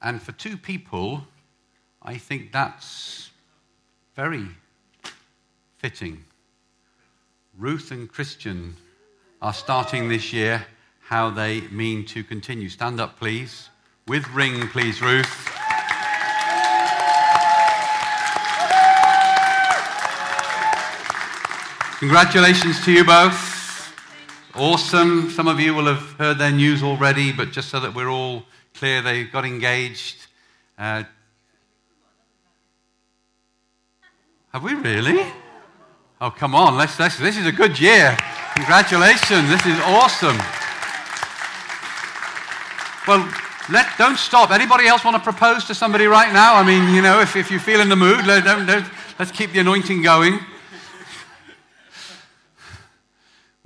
And for two people, I think that's very fitting. Ruth and Christian are starting this year how they mean to continue. Stand up, please. With ring, please, Ruth. Congratulations to you both. Awesome. Some of you will have heard their news already, but just so that we're all clear, they got engaged. Uh, have we really? Oh, come on. Let's, let's, this is a good year. Congratulations. This is awesome. Well, let, don't stop. Anybody else want to propose to somebody right now? I mean, you know, if, if you feel in the mood, let, don't, don't, let's keep the anointing going.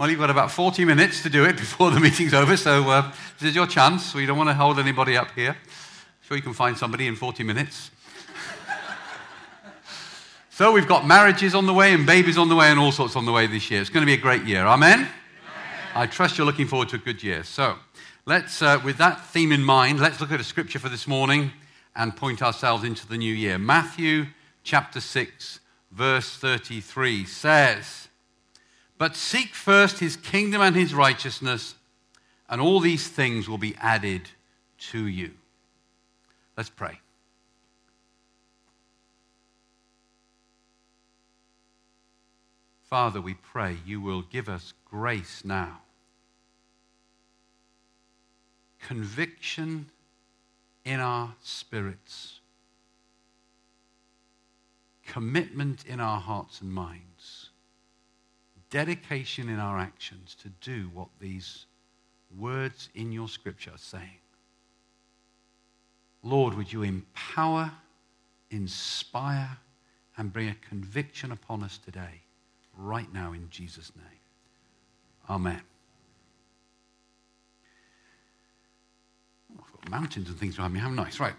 Well, you've got about 40 minutes to do it before the meeting's over, so uh, this is your chance. We don't want to hold anybody up here. I'm Sure, you can find somebody in 40 minutes. so we've got marriages on the way and babies on the way and all sorts on the way this year. It's going to be a great year. Amen? Amen. I trust you're looking forward to a good year. So let's, uh, with that theme in mind, let's look at a scripture for this morning and point ourselves into the new year. Matthew chapter 6, verse 33 says, but seek first his kingdom and his righteousness, and all these things will be added to you. Let's pray. Father, we pray you will give us grace now, conviction in our spirits, commitment in our hearts and minds dedication in our actions to do what these words in your scripture are saying. Lord, would you empower, inspire, and bring a conviction upon us today, right now, in Jesus' name. Amen. I've got mountains and things behind me. How nice. Right.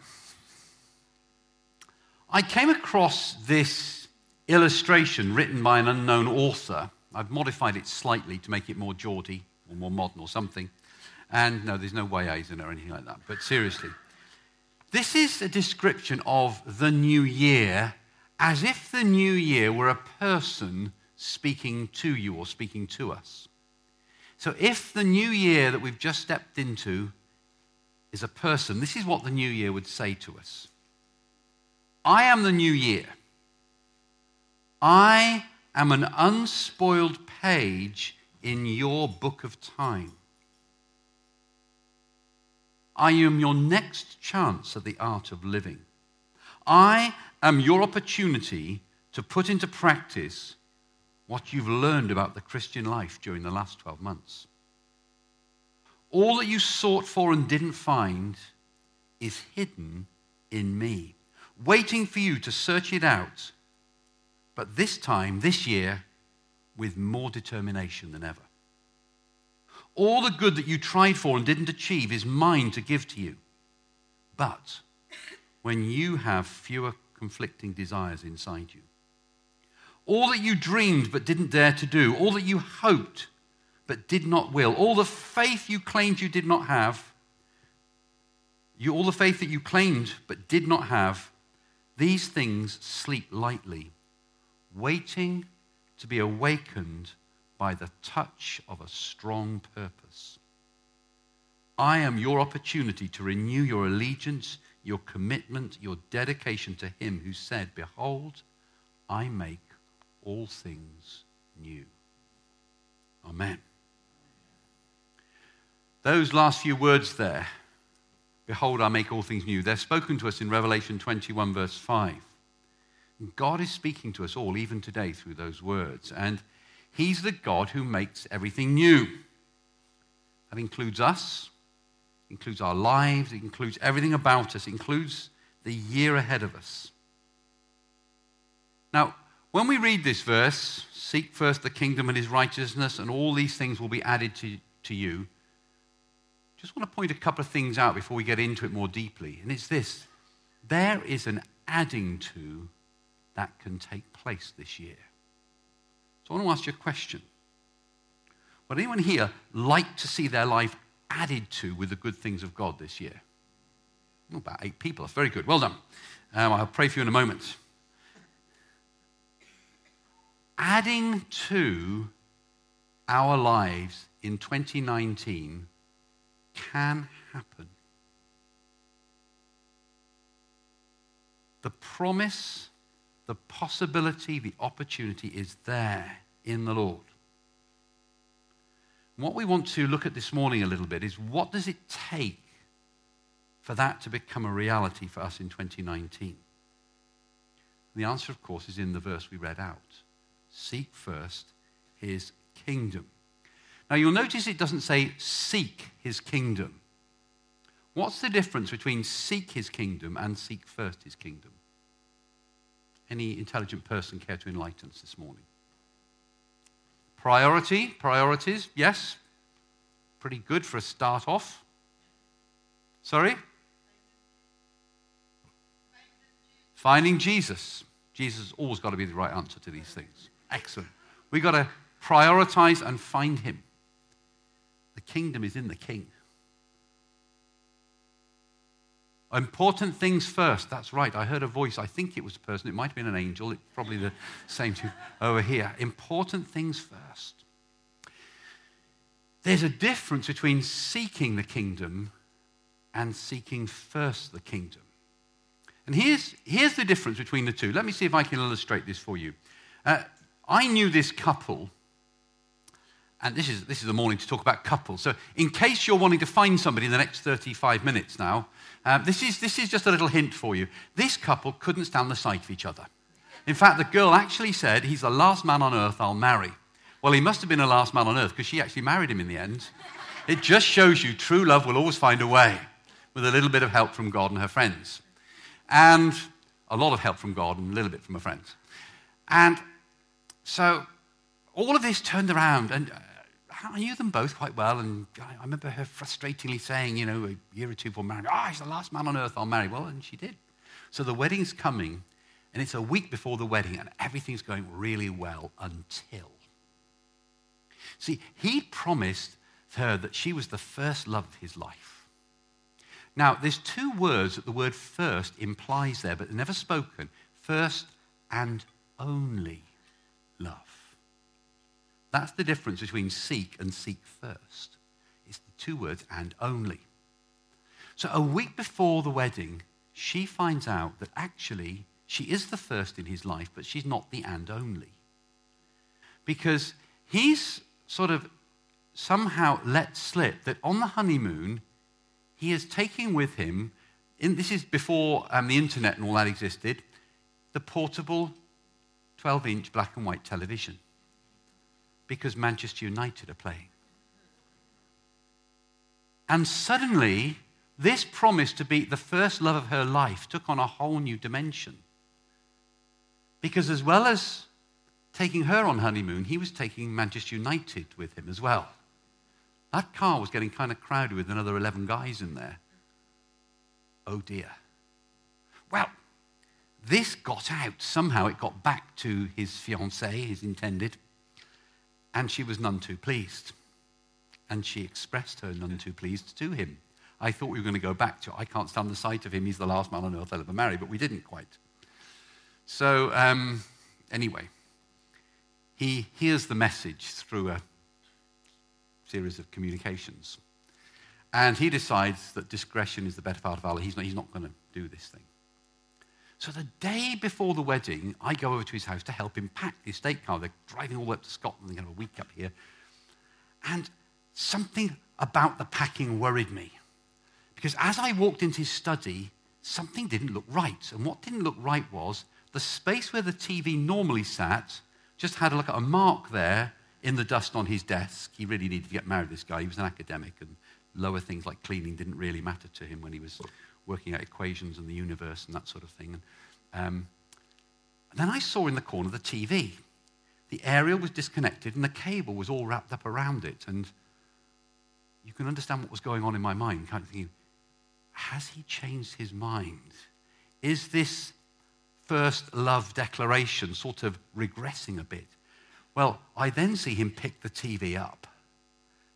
I came across this illustration written by an unknown author I've modified it slightly to make it more Geordie or more modern or something. And no, there's no way A's in it or anything like that. But seriously, this is a description of the new year as if the new year were a person speaking to you or speaking to us. So if the new year that we've just stepped into is a person, this is what the new year would say to us I am the new year. I am an unspoiled page in your book of time. I am your next chance at the art of living. I am your opportunity to put into practice what you've learned about the Christian life during the last 12 months. All that you sought for and didn't find is hidden in me, waiting for you to search it out but this time, this year, with more determination than ever. All the good that you tried for and didn't achieve is mine to give to you. But when you have fewer conflicting desires inside you, all that you dreamed but didn't dare to do, all that you hoped but did not will, all the faith you claimed you did not have, you, all the faith that you claimed but did not have, these things sleep lightly waiting to be awakened by the touch of a strong purpose. I am your opportunity to renew your allegiance, your commitment, your dedication to Him who said, Behold, I make all things new. Amen. Those last few words there, Behold, I make all things new, they're spoken to us in Revelation 21, verse 5. God is speaking to us all, even today, through those words. And He's the God who makes everything new. That includes us, includes our lives, it includes everything about us, it includes the year ahead of us. Now, when we read this verse, seek first the kingdom and his righteousness, and all these things will be added to, to you. Just want to point a couple of things out before we get into it more deeply. And it's this there is an adding to that can take place this year. So I want to ask you a question. Would anyone here like to see their life added to with the good things of God this year? About eight people. That's very good. Well done. Um, I'll pray for you in a moment. Adding to our lives in 2019 can happen. The promise, the possibility, the opportunity is there in the Lord. What we want to look at this morning a little bit is what does it take for that to become a reality for us in 2019? The answer, of course, is in the verse we read out Seek first his kingdom. Now, you'll notice it doesn't say seek his kingdom. What's the difference between seek his kingdom and seek first his kingdom? Any intelligent person care to enlighten us this morning? Priority, priorities, yes. Pretty good for a start off. Sorry? Finding Jesus. Jesus has always got to be the right answer to these things. Excellent. We've got to prioritize and find him. The kingdom is in the king. Important things first. That's right. I heard a voice. I think it was a person. It might have been an angel. It's probably the same to over here. Important things first. There's a difference between seeking the kingdom and seeking first the kingdom. And here's, here's the difference between the two. Let me see if I can illustrate this for you. Uh, I knew this couple and this is, this is the morning to talk about couples. So, in case you're wanting to find somebody in the next 35 minutes now, um, this, is, this is just a little hint for you. This couple couldn't stand the sight of each other. In fact, the girl actually said, He's the last man on earth I'll marry. Well, he must have been the last man on earth because she actually married him in the end. It just shows you true love will always find a way with a little bit of help from God and her friends. And a lot of help from God and a little bit from her friends. And so all of this turned around, and I knew them both quite well, and I remember her frustratingly saying, you know, a year or two before marriage, ah, oh, he's the last man on earth I'll marry. Well, and she did. So the wedding's coming, and it's a week before the wedding, and everything's going really well until. See, he promised her that she was the first love of his life. Now, there's two words that the word first implies there, but they're never spoken first and only. That's the difference between seek and seek first. It's the two words and only. So a week before the wedding, she finds out that actually she is the first in his life, but she's not the and only. Because he's sort of somehow let slip that on the honeymoon, he is taking with him, in, this is before um, the internet and all that existed, the portable 12 inch black and white television because Manchester United are playing. And suddenly, this promise to be the first love of her life took on a whole new dimension. Because as well as taking her on honeymoon, he was taking Manchester United with him as well. That car was getting kind of crowded with another 11 guys in there. Oh dear. Well, this got out. Somehow it got back to his fiancée, his intended. And she was none too pleased. And she expressed her none too pleased to him. I thought we were going to go back to, I can't stand the sight of him. He's the last man on earth I'll ever marry, but we didn't quite. So, um, anyway, he hears the message through a series of communications. And he decides that discretion is the better part of valor. He's not, he's not going to do this thing. So the day before the wedding, I go over to his house to help him pack the estate car. They're driving all the way up to Scotland. They're going to have a week up here. And something about the packing worried me. Because as I walked into his study, something didn't look right. And what didn't look right was the space where the TV normally sat just had a look at a mark there in the dust on his desk. He really needed to get married, this guy. He was an academic, and lower things like cleaning didn't really matter to him when he was working out equations and the universe and that sort of thing. And, um, and then I saw in the corner the TV. The aerial was disconnected and the cable was all wrapped up around it. And you can understand what was going on in my mind, kind of thinking, has he changed his mind? Is this first love declaration sort of regressing a bit? Well, I then see him pick the TV up,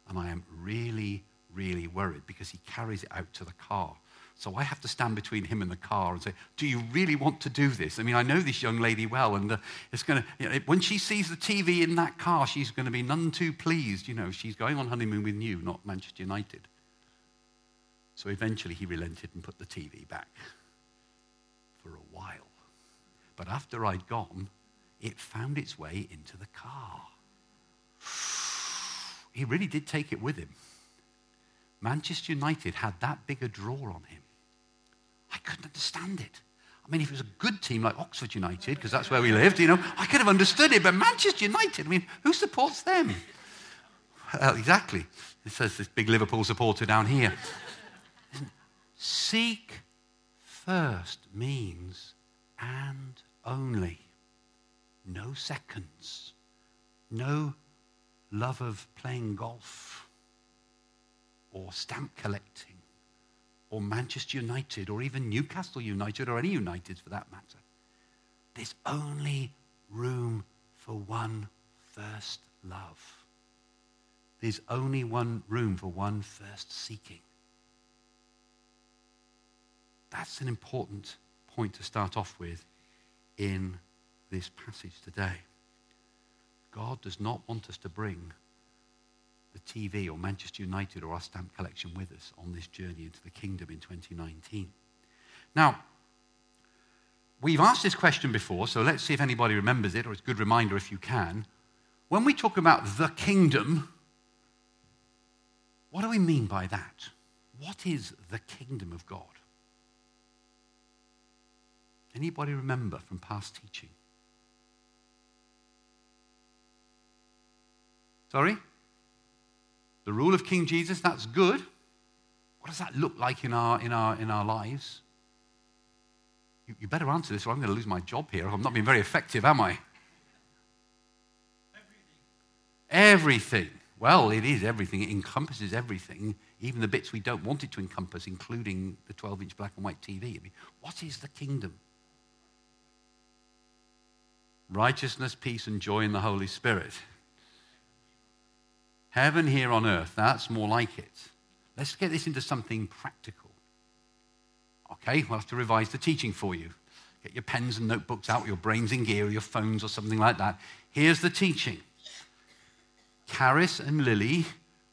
and I am really, really worried because he carries it out to the car. So I have to stand between him and the car and say, Do you really want to do this? I mean, I know this young lady well, and uh, it's going to, you know, when she sees the TV in that car, she's going to be none too pleased. You know, she's going on honeymoon with you, not Manchester United. So eventually he relented and put the TV back for a while. But after I'd gone, it found its way into the car. He really did take it with him. Manchester United had that big a draw on him. I couldn't understand it. I mean, if it was a good team like Oxford United, because that's where we lived, you know, I could have understood it. But Manchester United, I mean, who supports them? Well, exactly. It says this big Liverpool supporter down here. Seek first means and only. No seconds. No love of playing golf or stamp collecting or Manchester United or even Newcastle United or any United for that matter. There's only room for one first love. There's only one room for one first seeking. That's an important point to start off with in this passage today. God does not want us to bring the TV or Manchester United or our stamp collection with us on this journey into the kingdom in 2019. Now, we've asked this question before, so let's see if anybody remembers it, or it's a good reminder if you can. When we talk about the kingdom, what do we mean by that? What is the kingdom of God? Anybody remember from past teaching? Sorry? The rule of King Jesus, that's good. What does that look like in our, in our, in our lives? You, you better answer this or I'm going to lose my job here. I'm not being very effective, am I? Everything. everything. Well, it is everything. It encompasses everything, even the bits we don't want it to encompass, including the 12 inch black and white TV. I mean, what is the kingdom? Righteousness, peace, and joy in the Holy Spirit. Heaven here on earth, that's more like it. Let's get this into something practical. Okay, we'll have to revise the teaching for you. Get your pens and notebooks out, your brains in gear, your phones, or something like that. Here's the teaching Caris and Lily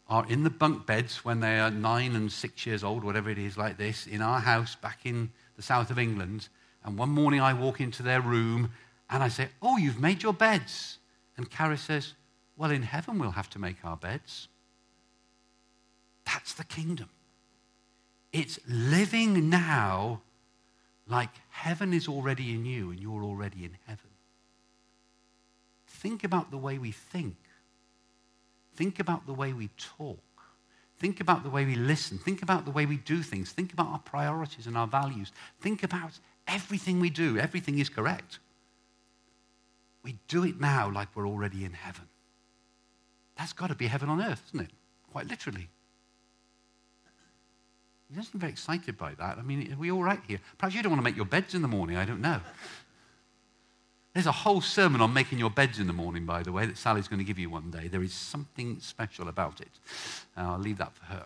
are in the bunk beds when they are nine and six years old, whatever it is, like this, in our house back in the south of England. And one morning I walk into their room and I say, Oh, you've made your beds. And Caris says, well, in heaven, we'll have to make our beds. That's the kingdom. It's living now like heaven is already in you and you're already in heaven. Think about the way we think. Think about the way we talk. Think about the way we listen. Think about the way we do things. Think about our priorities and our values. Think about everything we do. Everything is correct. We do it now like we're already in heaven. That's got to be heaven on earth, isn't it? Quite literally. He doesn't very excited by that. I mean, are we all right here? Perhaps you don't want to make your beds in the morning. I don't know. There's a whole sermon on making your beds in the morning, by the way, that Sally's going to give you one day. There is something special about it. Uh, I'll leave that for her.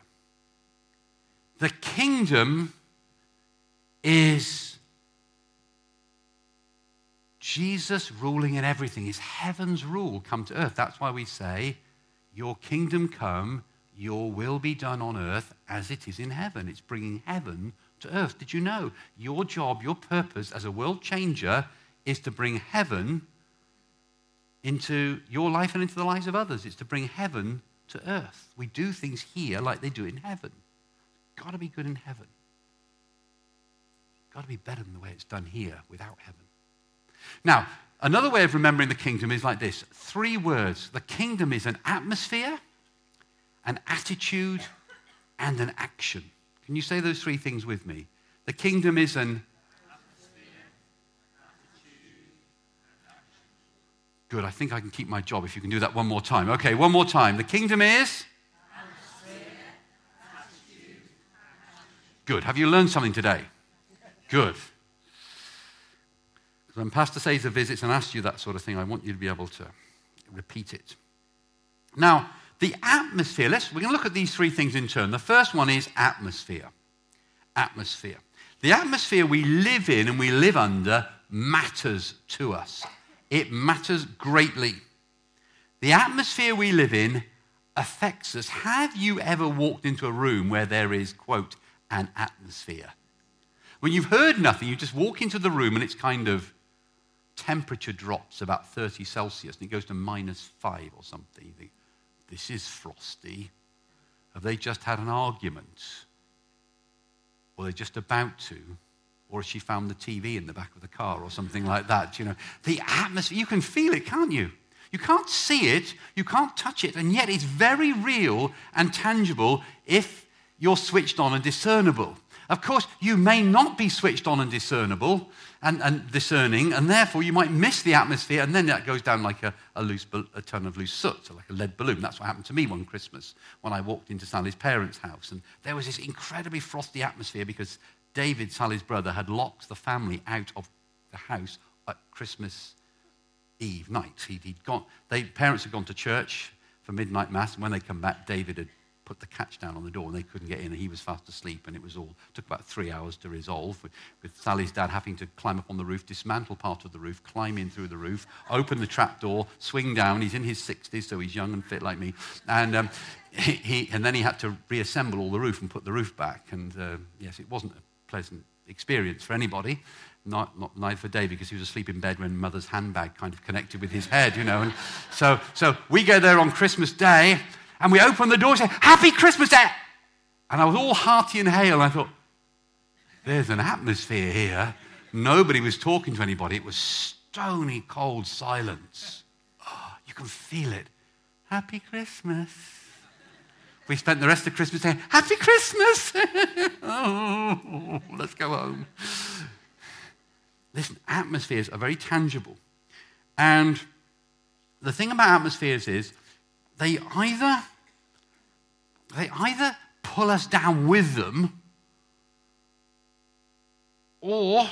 The kingdom is Jesus ruling in everything. Is heaven's rule come to earth. That's why we say, your kingdom come, your will be done on earth as it is in heaven. It's bringing heaven to earth. Did you know? Your job, your purpose as a world changer is to bring heaven into your life and into the lives of others. It's to bring heaven to earth. We do things here like they do in heaven. Got to be good in heaven. Got to be better than the way it's done here without heaven. Now, Another way of remembering the kingdom is like this three words. The kingdom is an atmosphere, an attitude, and an action. Can you say those three things with me? The kingdom is an attitude. Good, I think I can keep my job if you can do that one more time. Okay, one more time. The kingdom is? Atmosphere. Good. Have you learned something today? Good. When Pastor Caesar visits and asks you that sort of thing, I want you to be able to repeat it. Now, the atmosphere, let's, we're going to look at these three things in turn. The first one is atmosphere. atmosphere. The atmosphere we live in and we live under matters to us. It matters greatly. The atmosphere we live in affects us. Have you ever walked into a room where there is, quote, an atmosphere? When you've heard nothing, you just walk into the room and it's kind of temperature drops about 30 Celsius and it goes to minus five or something. You think, this is frosty. Have they just had an argument? Or they're just about to? Or has she found the TV in the back of the car or something like that? You know, the atmosphere, you can feel it, can't you? You can't see it, you can't touch it, and yet it's very real and tangible if you're switched on and discernible. Of course, you may not be switched on and discernible and, and discerning, and therefore you might miss the atmosphere, and then that goes down like a, a, loose, a ton of loose soot, so like a lead balloon. That's what happened to me one Christmas when I walked into Sally's parents' house. And there was this incredibly frosty atmosphere because David, Sally's brother, had locked the family out of the house at Christmas Eve night. He'd, he'd gone, they, parents had gone to church for midnight mass, and when they come back, David had put the catch down on the door and they couldn't get in. And he was fast asleep and it was all took about three hours to resolve with, with sally's dad having to climb up on the roof dismantle part of the roof climb in through the roof open the trap door swing down. He's in his 60s so he's young and fit like me. And um, he, he, and then he had to reassemble all the roof and put the roof back. And uh, yes it wasn't a pleasant experience for anybody. Not, not, neither for David because he was asleep in bed when mother's handbag kind of connected with his head, you know. And so, so we go there on Christmas Day and we opened the door and said, Happy Christmas, Dad! And I was all hearty and hale. And I thought, there's an atmosphere here. Nobody was talking to anybody. It was stony cold silence. Oh, you can feel it. Happy Christmas. We spent the rest of Christmas saying, Happy Christmas! oh, let's go home. Listen, atmospheres are very tangible. And the thing about atmospheres is they either, they either pull us down with them or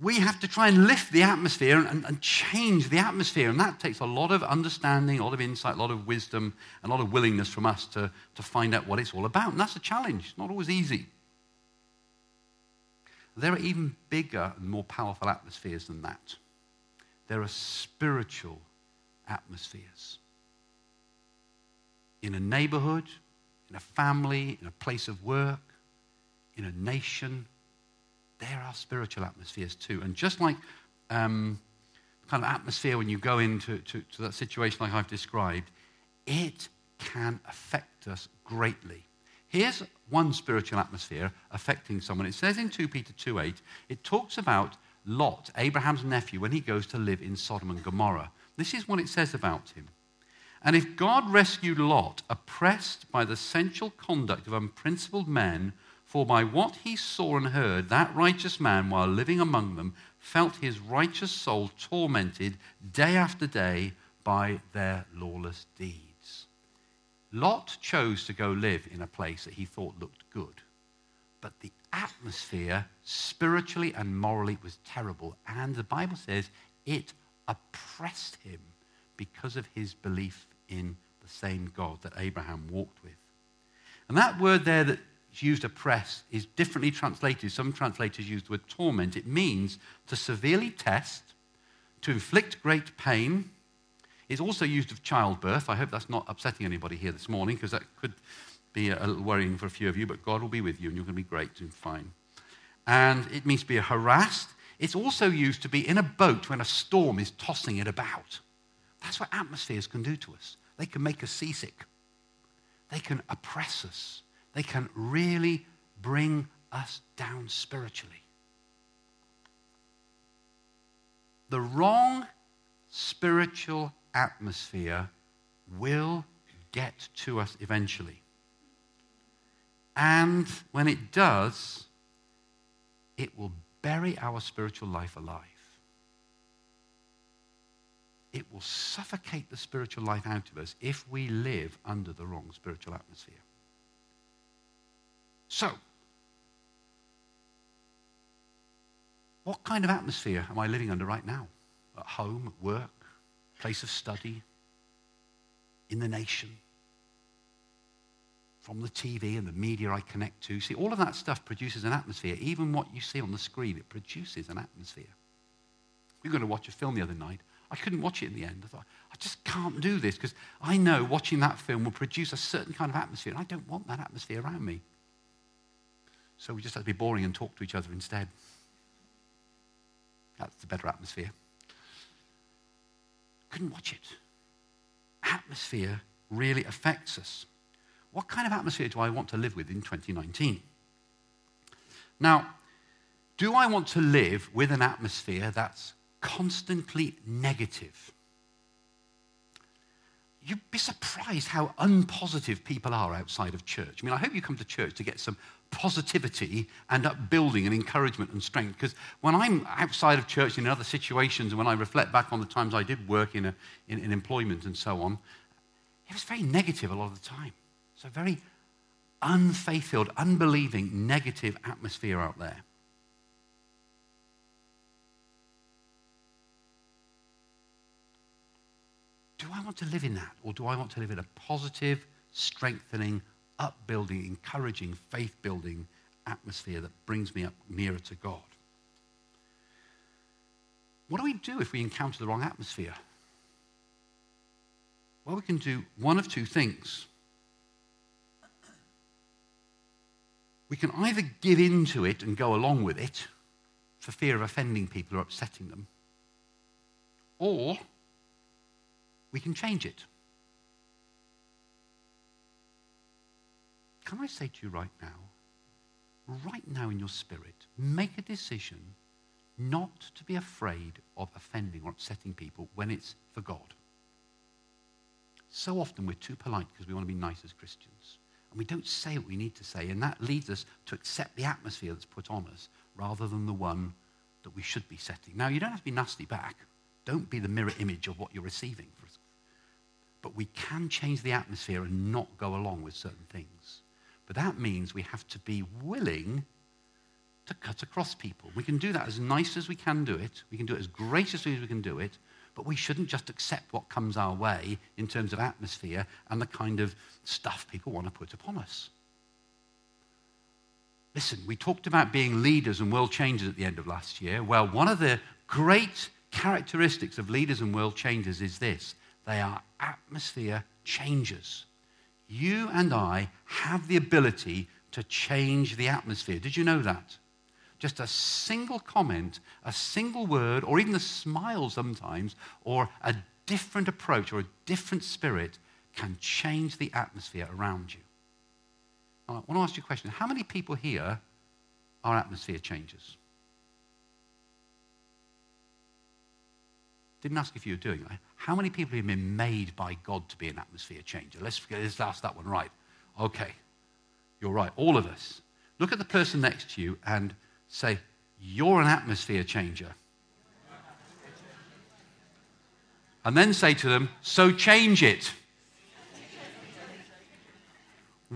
we have to try and lift the atmosphere and, and, change the atmosphere. And that takes a lot of understanding, a lot of insight, a lot of wisdom, a lot of willingness from us to, to find out what it's all about. And that's a challenge. It's not always easy. There are even bigger and more powerful atmospheres than that. There are spiritual atmospheres in a neighborhood, in a family, in a place of work, in a nation. There are spiritual atmospheres too. And just like um, kind of atmosphere when you go into to, to that situation like I've described, it can affect us greatly. Here's one spiritual atmosphere affecting someone. It says in 2 Peter 2:8, it talks about Lot, Abraham's nephew, when he goes to live in Sodom and Gomorrah. This is what it says about him. And if God rescued Lot, oppressed by the sensual conduct of unprincipled men, for by what he saw and heard, that righteous man, while living among them, felt his righteous soul tormented day after day by their lawless deeds. Lot chose to go live in a place that he thought looked good, but the atmosphere, spiritually and morally, was terrible. And the Bible says it oppressed him because of his belief in the same God that Abraham walked with. And that word there that's used oppress is differently translated. Some translators use the word torment. It means to severely test, to inflict great pain. It's also used of childbirth. I hope that's not upsetting anybody here this morning because that could be a little worrying for a few of you, but God will be with you and you're going to be great and fine. And it means to be harassed. It's also used to be in a boat when a storm is tossing it about. That's what atmospheres can do to us. They can make us seasick. They can oppress us. They can really bring us down spiritually. The wrong spiritual atmosphere will get to us eventually. And when it does, it will bury our spiritual life alive it will suffocate the spiritual life out of us if we live under the wrong spiritual atmosphere. So, what kind of atmosphere am I living under right now? At home, at work, place of study, in the nation? from the TV and the media I connect to. See, all of that stuff produces an atmosphere. Even what you see on the screen, it produces an atmosphere. We were going to watch a film the other night. I couldn't watch it in the end. I thought, I just can't do this because I know watching that film will produce a certain kind of atmosphere, and I don't want that atmosphere around me. So we just had to be boring and talk to each other instead. That's the better atmosphere. Couldn't watch it. Atmosphere really affects us. What kind of atmosphere do I want to live with in 2019? Now, do I want to live with an atmosphere that's constantly negative? You'd be surprised how unpositive people are outside of church. I mean, I hope you come to church to get some positivity and upbuilding and encouragement and strength. Because when I'm outside of church in other situations, and when I reflect back on the times I did work in, a, in, in employment and so on, it was very negative a lot of the time. So, very unfaith-filled, unbelieving, negative atmosphere out there. Do I want to live in that? Or do I want to live in a positive, strengthening, upbuilding, encouraging, faith building atmosphere that brings me up nearer to God? What do we do if we encounter the wrong atmosphere? Well, we can do one of two things. We can either give in to it and go along with it for fear of offending people or upsetting them, or we can change it. Can I say to you right now, right now in your spirit, make a decision not to be afraid of offending or upsetting people when it's for God. So often we're too polite because we want to be nice as Christians. And we don't say what we need to say. And that leads us to accept the atmosphere that's put on us rather than the one that we should be setting. Now, you don't have to be nasty back. Don't be the mirror image of what you're receiving. But we can change the atmosphere and not go along with certain things. But that means we have to be willing to cut across people. We can do that as nice as we can do it. We can do it as graciously as we can do it. But we shouldn't just accept what comes our way in terms of atmosphere and the kind of stuff people want to put upon us. Listen, we talked about being leaders and world changers at the end of last year. Well, one of the great characteristics of leaders and world changers is this they are atmosphere changers. You and I have the ability to change the atmosphere. Did you know that? just a single comment, a single word, or even a smile sometimes, or a different approach or a different spirit can change the atmosphere around you. I want to ask you a question. How many people here are atmosphere changers? Didn't ask if you were doing it. How many people have been made by God to be an atmosphere changer? Let's, let's ask that one right. Okay, you're right. All of us. Look at the person next to you and Say, You're an atmosphere changer. And then say to them, So change it.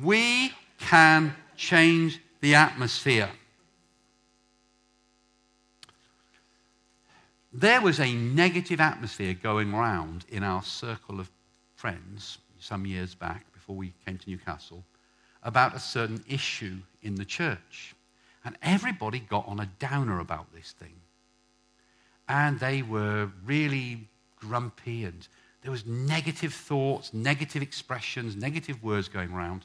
We can change the atmosphere. There was a negative atmosphere going around in our circle of friends some years back before we came to Newcastle about a certain issue in the church. And everybody got on a downer about this thing. And they were really grumpy, and there was negative thoughts, negative expressions, negative words going around.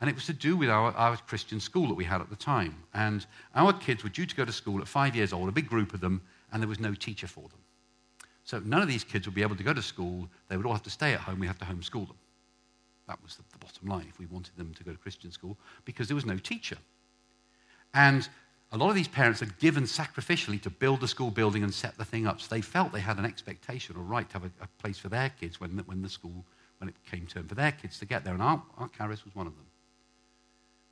And it was to do with our, our Christian school that we had at the time. And our kids were due to go to school at five years old, a big group of them, and there was no teacher for them. So none of these kids would be able to go to school. They would all have to stay at home. We have to homeschool them. That was the, the bottom line if we wanted them to go to Christian school because there was no teacher. And a lot of these parents had given sacrificially to build the school building and set the thing up. So they felt they had an expectation or right to have a, a place for their kids when the, when the school, when it came time for their kids to get there. And our, our Caris was one of them.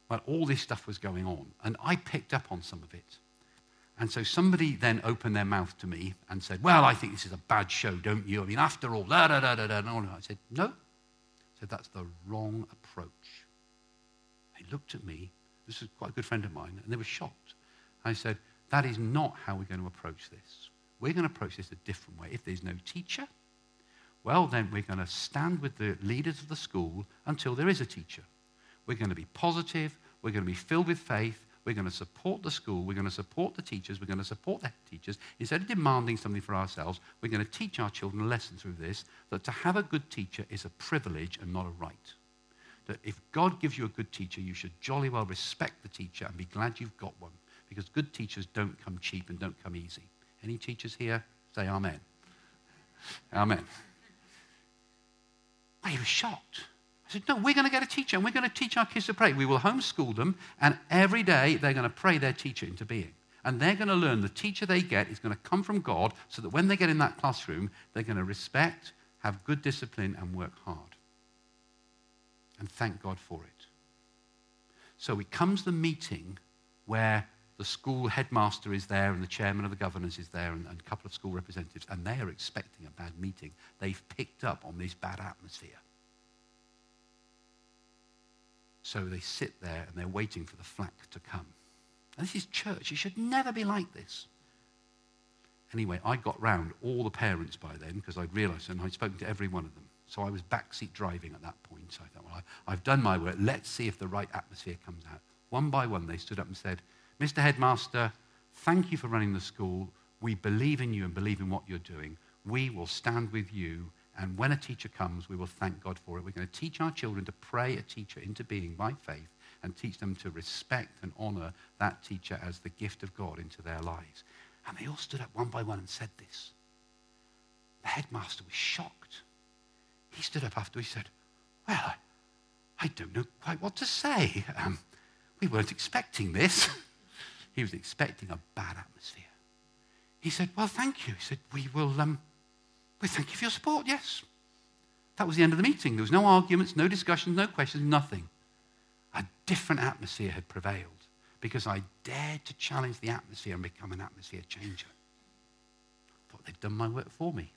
But all this stuff was going on. And I picked up on some of it. And so somebody then opened their mouth to me and said, Well, I think this is a bad show, don't you? I mean, after all, da da da da da. I said, No. I said, That's the wrong approach. They looked at me this is quite a good friend of mine, and they were shocked. I said, That is not how we're going to approach this. We're going to approach this a different way. If there's no teacher, well, then we're going to stand with the leaders of the school until there is a teacher. we're going to be positive, we're going to be filled with faith, we're going to support the school, we're going to support the teachers, we're going to support the teachers. Instead of demanding something for ourselves, we're going to teach our children a lesson through this that to have a good teacher is a privilege and not a right. That if God gives you a good teacher, you should jolly well respect the teacher and be glad you've got one because good teachers don't come cheap and don't come easy. Any teachers here? Say amen. Amen. I was shocked. I said, No, we're going to get a teacher and we're going to teach our kids to pray. We will homeschool them, and every day they're going to pray their teacher into being. And they're going to learn the teacher they get is going to come from God so that when they get in that classroom, they're going to respect, have good discipline, and work hard. And thank God for it. So it comes the meeting where the school headmaster is there and the chairman of the governors is there and, and, a couple of school representatives, and they are expecting a bad meeting. They've picked up on this bad atmosphere. So they sit there and they're waiting for the flak to come. And this is church. It should never be like this. Anyway, I got round all the parents by then because I'd realised and I'd spoken to every one of them. So I was backseat driving at that point. I thought, well, I've done my work. Let's see if the right atmosphere comes out. One by one, they stood up and said, Mr. Headmaster, thank you for running the school. We believe in you and believe in what you're doing. We will stand with you and when a teacher comes, we will thank God for it. We're going to teach our children to pray a teacher into being by faith and teach them to respect and honor that teacher as the gift of God into their lives. And they all stood up one by one and said this. The headmaster was shocked. He stood up after he said, Well, I, don't know quite what to say. Um, we weren't expecting this. he was expecting a bad atmosphere. He said, Well, thank you. He said, We will. Um, we thank you for your support, yes. That was the end of the meeting. There was no arguments, no discussions, no questions, nothing. A different atmosphere had prevailed because I dared to challenge the atmosphere and become an atmosphere changer. I thought they've done my work for me.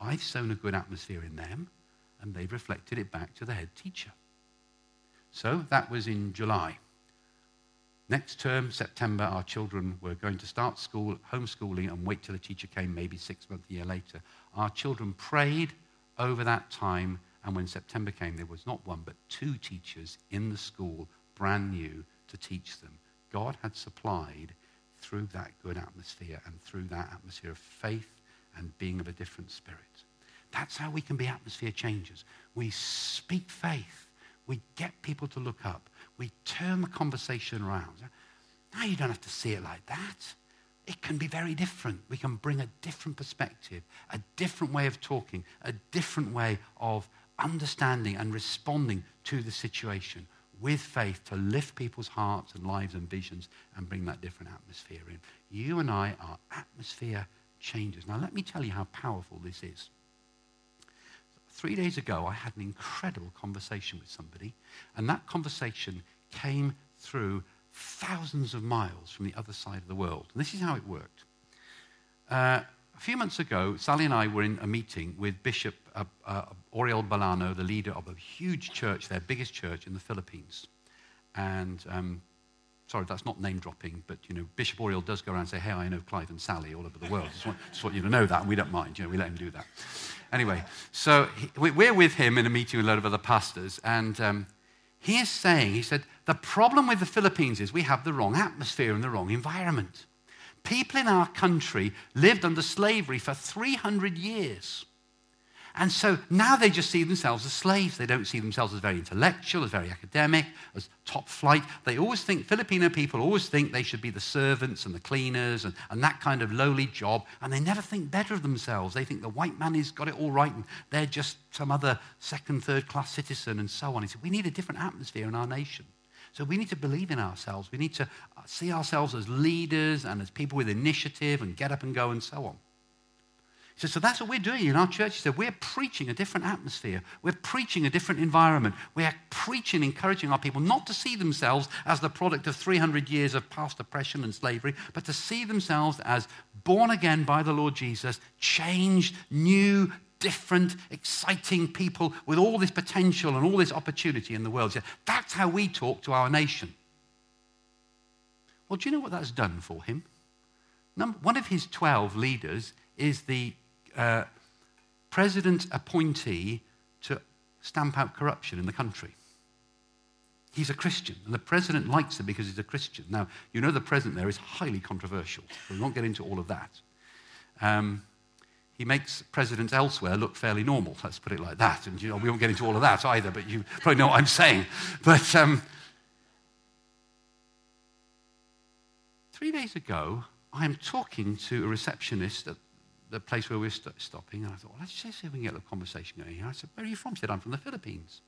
I've sown a good atmosphere in them, and they've reflected it back to the head teacher. So that was in July. Next term, September, our children were going to start school, homeschooling, and wait till the teacher came maybe six months, a year later. Our children prayed over that time, and when September came, there was not one but two teachers in the school, brand new, to teach them. God had supplied through that good atmosphere and through that atmosphere of faith and being of a different spirit. That's how we can be atmosphere changers. We speak faith. We get people to look up. We turn the conversation around. Now you don't have to see it like that it can be very different. We can bring a different perspective, a different way of talking, a different way of understanding and responding to the situation with faith to lift people's hearts and lives and visions and bring that different atmosphere in. You and I are atmosphere changers. Now, let me tell you how powerful this is. Three days ago, I had an incredible conversation with somebody, and that conversation came through thousands of miles from the other side of the world. And this is how it worked. Uh, a few months ago, Sally and I were in a meeting with Bishop uh, uh, Oriel Ballano, the leader of a huge church, their biggest church in the Philippines. And um, sorry, that's not name dropping, but you know, Bishop Oriel does go around and say, "Hey, I know Clive and Sally all over the world." Just want, just want you to know that, and we don't mind. You know, we let him do that. Anyway, so he, we're with him in a meeting with a lot of other pastors, and um, he is saying, he said, the problem with the Philippines is we have the wrong atmosphere and the wrong environment. People in our country lived under slavery for 300 years. And so now they just see themselves as slaves. They don't see themselves as very intellectual, as very academic, as top flight. They always think, Filipino people always think they should be the servants and the cleaners and, and that kind of lowly job. And they never think better of themselves. They think the white man has got it all right and they're just some other second, third class citizen and so on. He said, We need a different atmosphere in our nation. So we need to believe in ourselves. We need to see ourselves as leaders and as people with initiative and get up and go and so on. Said, so that's what we're doing in our church. We're preaching a different atmosphere. We're preaching a different environment. We're preaching, encouraging our people not to see themselves as the product of 300 years of past oppression and slavery, but to see themselves as born again by the Lord Jesus, changed, new, different, exciting people with all this potential and all this opportunity in the world. Said, that's how we talk to our nation. Well, do you know what that's done for him? Number, one of his 12 leaders is the uh, president appointee to stamp out corruption in the country. He's a Christian, and the president likes him because he's a Christian. Now, you know the president there is highly controversial, we won't get into all of that. Um, he makes presidents elsewhere look fairly normal, let's put it like that. And you know, we won't get into all of that either, but you probably know what I'm saying. But um, three days ago, I am talking to a receptionist at the place where we're st- stopping, and I thought, well, let's just see if we can get a conversation going here. I said, Where are you from? She said, I'm from the Philippines.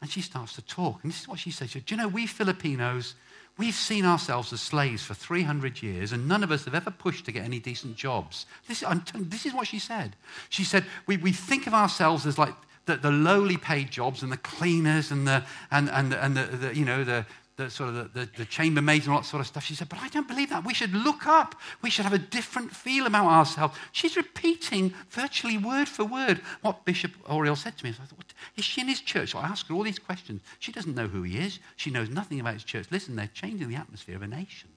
And she starts to talk. And this is what she says. She said, Do you know, we Filipinos, we've seen ourselves as slaves for 300 years, and none of us have ever pushed to get any decent jobs. This, telling, this is what she said. She said, We, we think of ourselves as like the, the lowly paid jobs and the cleaners and the, and, and, and the, the you know, the, the sort of the, the, the, chambermaids and all that sort of stuff. She said, But I don't believe that. We should look up. We should have a different feel about ourselves. She's repeating virtually word for word what Bishop Oriel said to me. So I thought, Is she in his church? So I asked her all these questions. She doesn't know who he is. She knows nothing about his church. Listen, they're changing the atmosphere of a nation.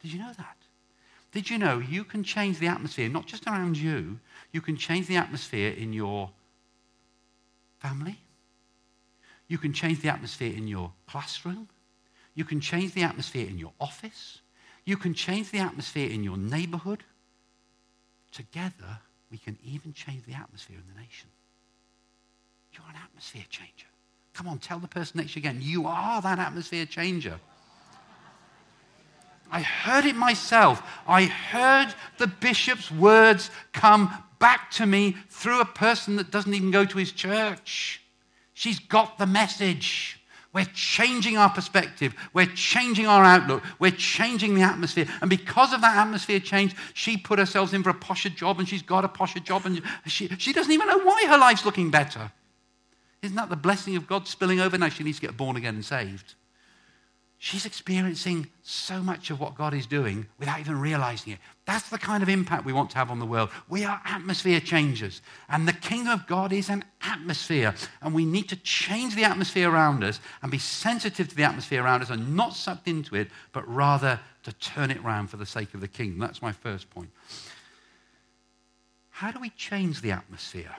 Did you know that? Did you know you can change the atmosphere, not just around you, you can change the atmosphere in your family? You can change the atmosphere in your classroom. You can change the atmosphere in your office. You can change the atmosphere in your neighborhood. Together, we can even change the atmosphere in the nation. You're an atmosphere changer. Come on, tell the person next to you again, you are that atmosphere changer. I heard it myself. I heard the bishop's words come back to me through a person that doesn't even go to his church. She's got the message. We're changing our perspective. We're changing our outlook. We're changing the atmosphere. And because of that atmosphere change, she put herself in for a posher job and she's got a posher job and she, she doesn't even know why her life's looking better. Isn't that the blessing of God spilling over? Now she needs to get born again and saved. She's experiencing so much of what God is doing without even realizing it. That's the kind of impact we want to have on the world. We are atmosphere changers. And the kingdom of God is an atmosphere. And we need to change the atmosphere around us and be sensitive to the atmosphere around us and not sucked into it, but rather to turn it around for the sake of the kingdom. That's my first point. How do we change the atmosphere?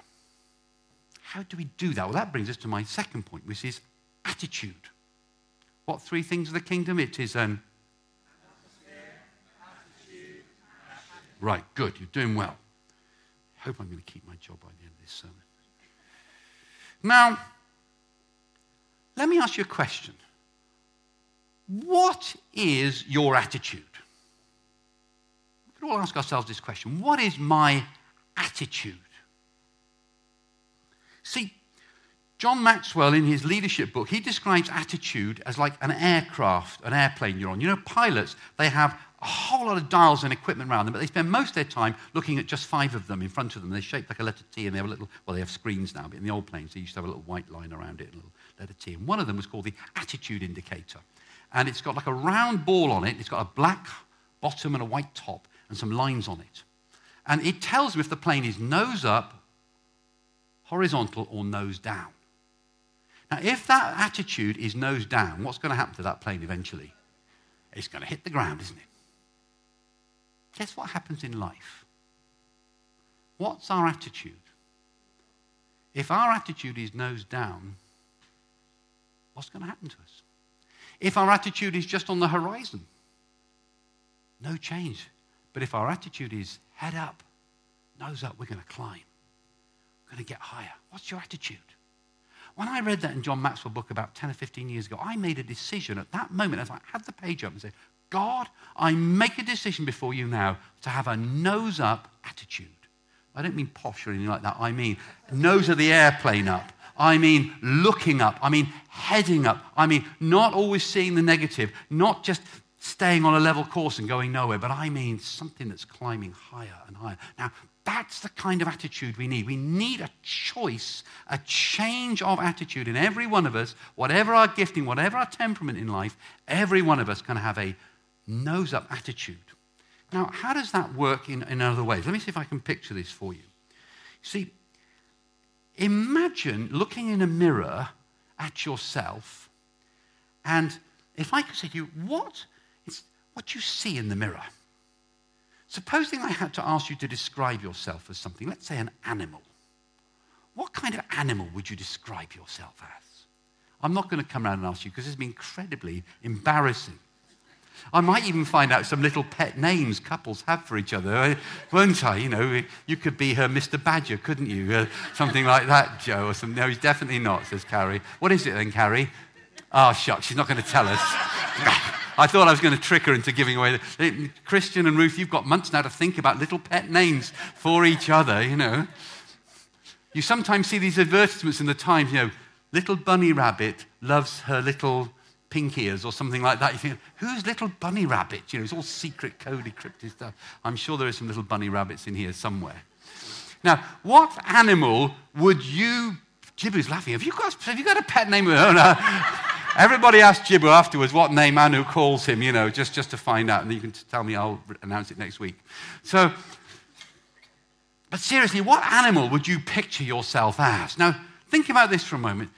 How do we do that? Well, that brings us to my second point, which is attitude. What three things of the kingdom? It is an. Right, good. You're doing well. I hope I'm going to keep my job by the end of this sermon. Now, let me ask you a question. What is your attitude? We could all ask ourselves this question What is my attitude? See, John Maxwell, in his leadership book, he describes attitude as like an aircraft, an airplane you're on. You know, pilots, they have a whole lot of dials and equipment around them, but they spend most of their time looking at just five of them in front of them. They're shaped like a letter T, and they have a little, well, they have screens now, but in the old planes, they used to have a little white line around it, a little letter T. And one of them was called the attitude indicator. And it's got like a round ball on it, it's got a black bottom and a white top, and some lines on it. And it tells them if the plane is nose up, horizontal, or nose down. Now, if that attitude is nose down, what's going to happen to that plane eventually? It's going to hit the ground, isn't it? Guess what happens in life? What's our attitude? If our attitude is nose down, what's going to happen to us? If our attitude is just on the horizon, no change. But if our attitude is head up, nose up, we're going to climb. We're going to get higher. What's your attitude? When I read that in John Maxwell's book about 10 or 15 years ago, I made a decision at that moment as I had the page up and said, God, I make a decision before you now to have a nose up attitude. I don't mean posh or anything like that. I mean nose of the airplane up. I mean looking up. I mean heading up. I mean not always seeing the negative, not just staying on a level course and going nowhere, but I mean something that's climbing higher and higher. Now, that's the kind of attitude we need. We need a choice, a change of attitude in every one of us, whatever our gifting, whatever our temperament in life, every one of us can have a nose up attitude. Now, how does that work in, in other ways? Let me see if I can picture this for you. See, imagine looking in a mirror at yourself, and if I could say to you, what, what do you see in the mirror? Supposing I had to ask you to describe yourself as something, let's say an animal. What kind of animal would you describe yourself as? I'm not going to come around and ask you because it's been incredibly embarrassing. I might even find out some little pet names couples have for each other, eh, won't I? You know, you could be her Mr. Badger, couldn't you? Uh, something like that, Joe, or something. No, he's definitely not, says Carrie. What is it then, Carrie? Oh, shucks, she's not going to tell us. I thought I was going to trick her into giving away. The, Christian and Ruth, you've got months now to think about little pet names for each other, you know. You sometimes see these advertisements in the Times, you know, little bunny rabbit loves her little pink ears or something like that. You think, who's little bunny rabbit? You know, it's all secret code encrypted stuff. I'm sure there are some little bunny rabbits in here somewhere. Now, what animal would you, Jibu's laughing, have you got, have you got a pet name? Oh, no. Everybody asks Jibu afterwards what name Anu calls him, you know, just, just to find out. And you can tell me, I'll announce it next week. So, but seriously, what animal would you picture yourself as? Now, think about this for a moment.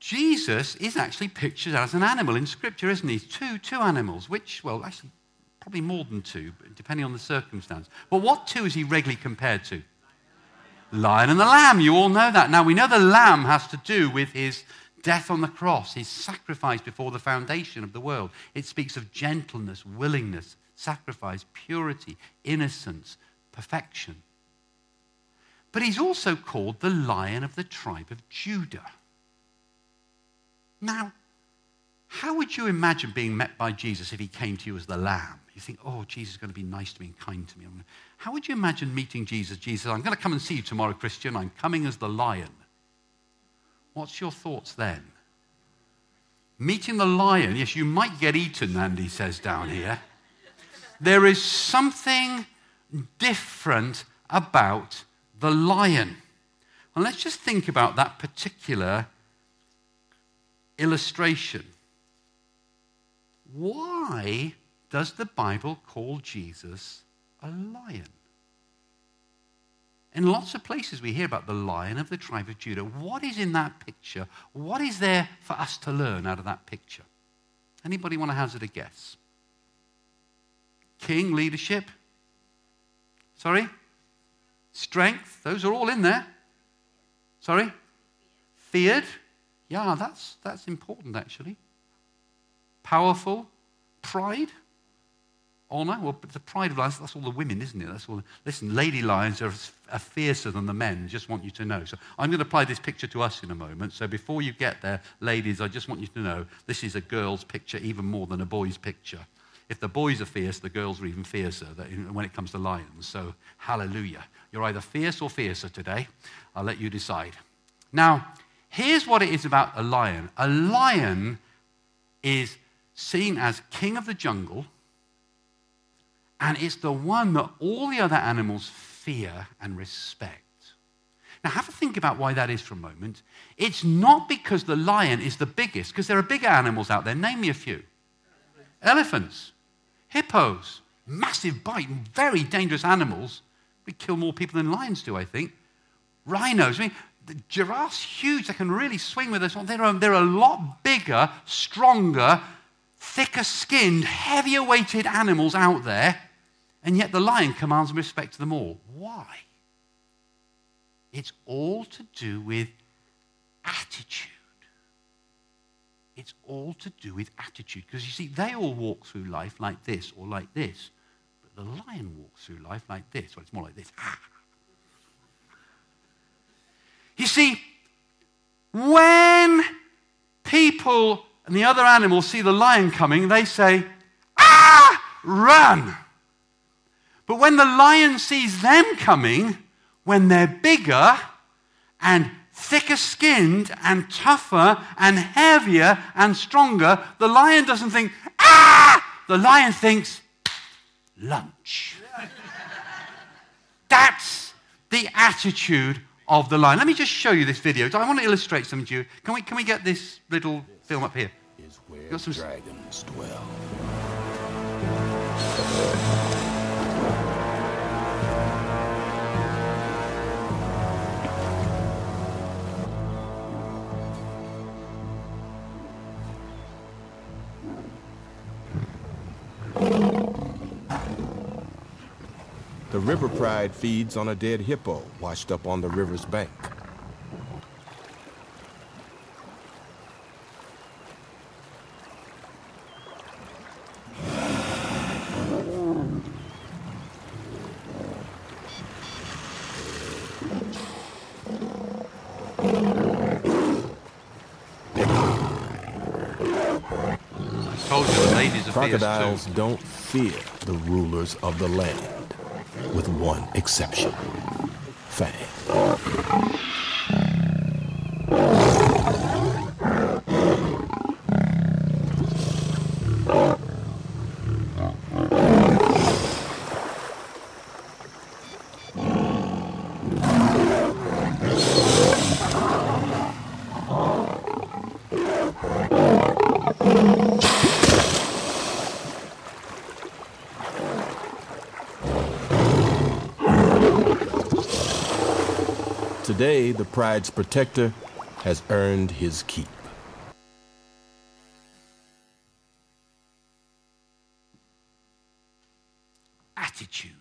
Jesus is actually pictured as an animal in Scripture, isn't he? Two, two animals, which, well, actually, probably more than two, depending on the circumstance. But what two is he regularly compared to? Lion and the lamb. You all know that. Now, we know the lamb has to do with his death on the cross, his sacrifice before the foundation of the world. It speaks of gentleness, willingness, sacrifice, purity, innocence, perfection. But he's also called the lion of the tribe of Judah. Now, how would you imagine being met by Jesus if he came to you as the lamb? You think, oh, Jesus is going to be nice to me and kind to me. How would you imagine meeting Jesus? Jesus, I'm going to come and see you tomorrow, Christian. I'm coming as the lion. What's your thoughts then? Meeting the lion, yes, you might get eaten, Andy says down here. There is something different about the lion. And let's just think about that particular illustration. Why does the Bible call Jesus a lion? In lots of places, we hear about the lion of the tribe of Judah. What is in that picture? What is there for us to learn out of that picture? Anybody want to hazard a guess? King, leadership? Sorry? Strength? Those are all in there. Sorry? Feared? Yeah, that's, that's important actually. Powerful, pride, honor. Well, the pride of lions, that's all the women, isn't it? That's all. Listen, lady lions are, are fiercer than the men. Just want you to know. So I'm going to apply this picture to us in a moment. So before you get there, ladies, I just want you to know this is a girl's picture even more than a boy's picture. If the boys are fierce, the girls are even fiercer when it comes to lions. So, hallelujah. You're either fierce or fiercer today. I'll let you decide. Now, Here's what it is about a lion a lion is seen as king of the jungle, and it's the one that all the other animals fear and respect. Now, have a think about why that is for a moment. It's not because the lion is the biggest, because there are bigger animals out there. Name me a few elephants, hippos, massive bite, very dangerous animals. We kill more people than lions do, I think. Rhinos. I mean, giraffes huge. They can really swing with us. They're, they're a lot bigger, stronger, thicker skinned, heavier weighted animals out there. And yet the lion commands respect to them all. Why? It's all to do with attitude. It's all to do with attitude. Because you see, they all walk through life like this or like this. But the lion walks through life like this. Well, it's more like this. You see, when people and the other animals see the lion coming, they say, Ah, run. But when the lion sees them coming, when they're bigger and thicker skinned and tougher and heavier and stronger, the lion doesn't think, ah! The lion thinks, lunch. That's the attitude of the lion. Let me just show you this video. I want to illustrate something to you. Can we, can we get this little film up here? Is where some... dragons dwell. The river pride feeds on a dead hippo washed up on the river's bank. Crocodiles don't fear the rulers of the land one exception Fang. The pride's protector has earned his keep. Attitude.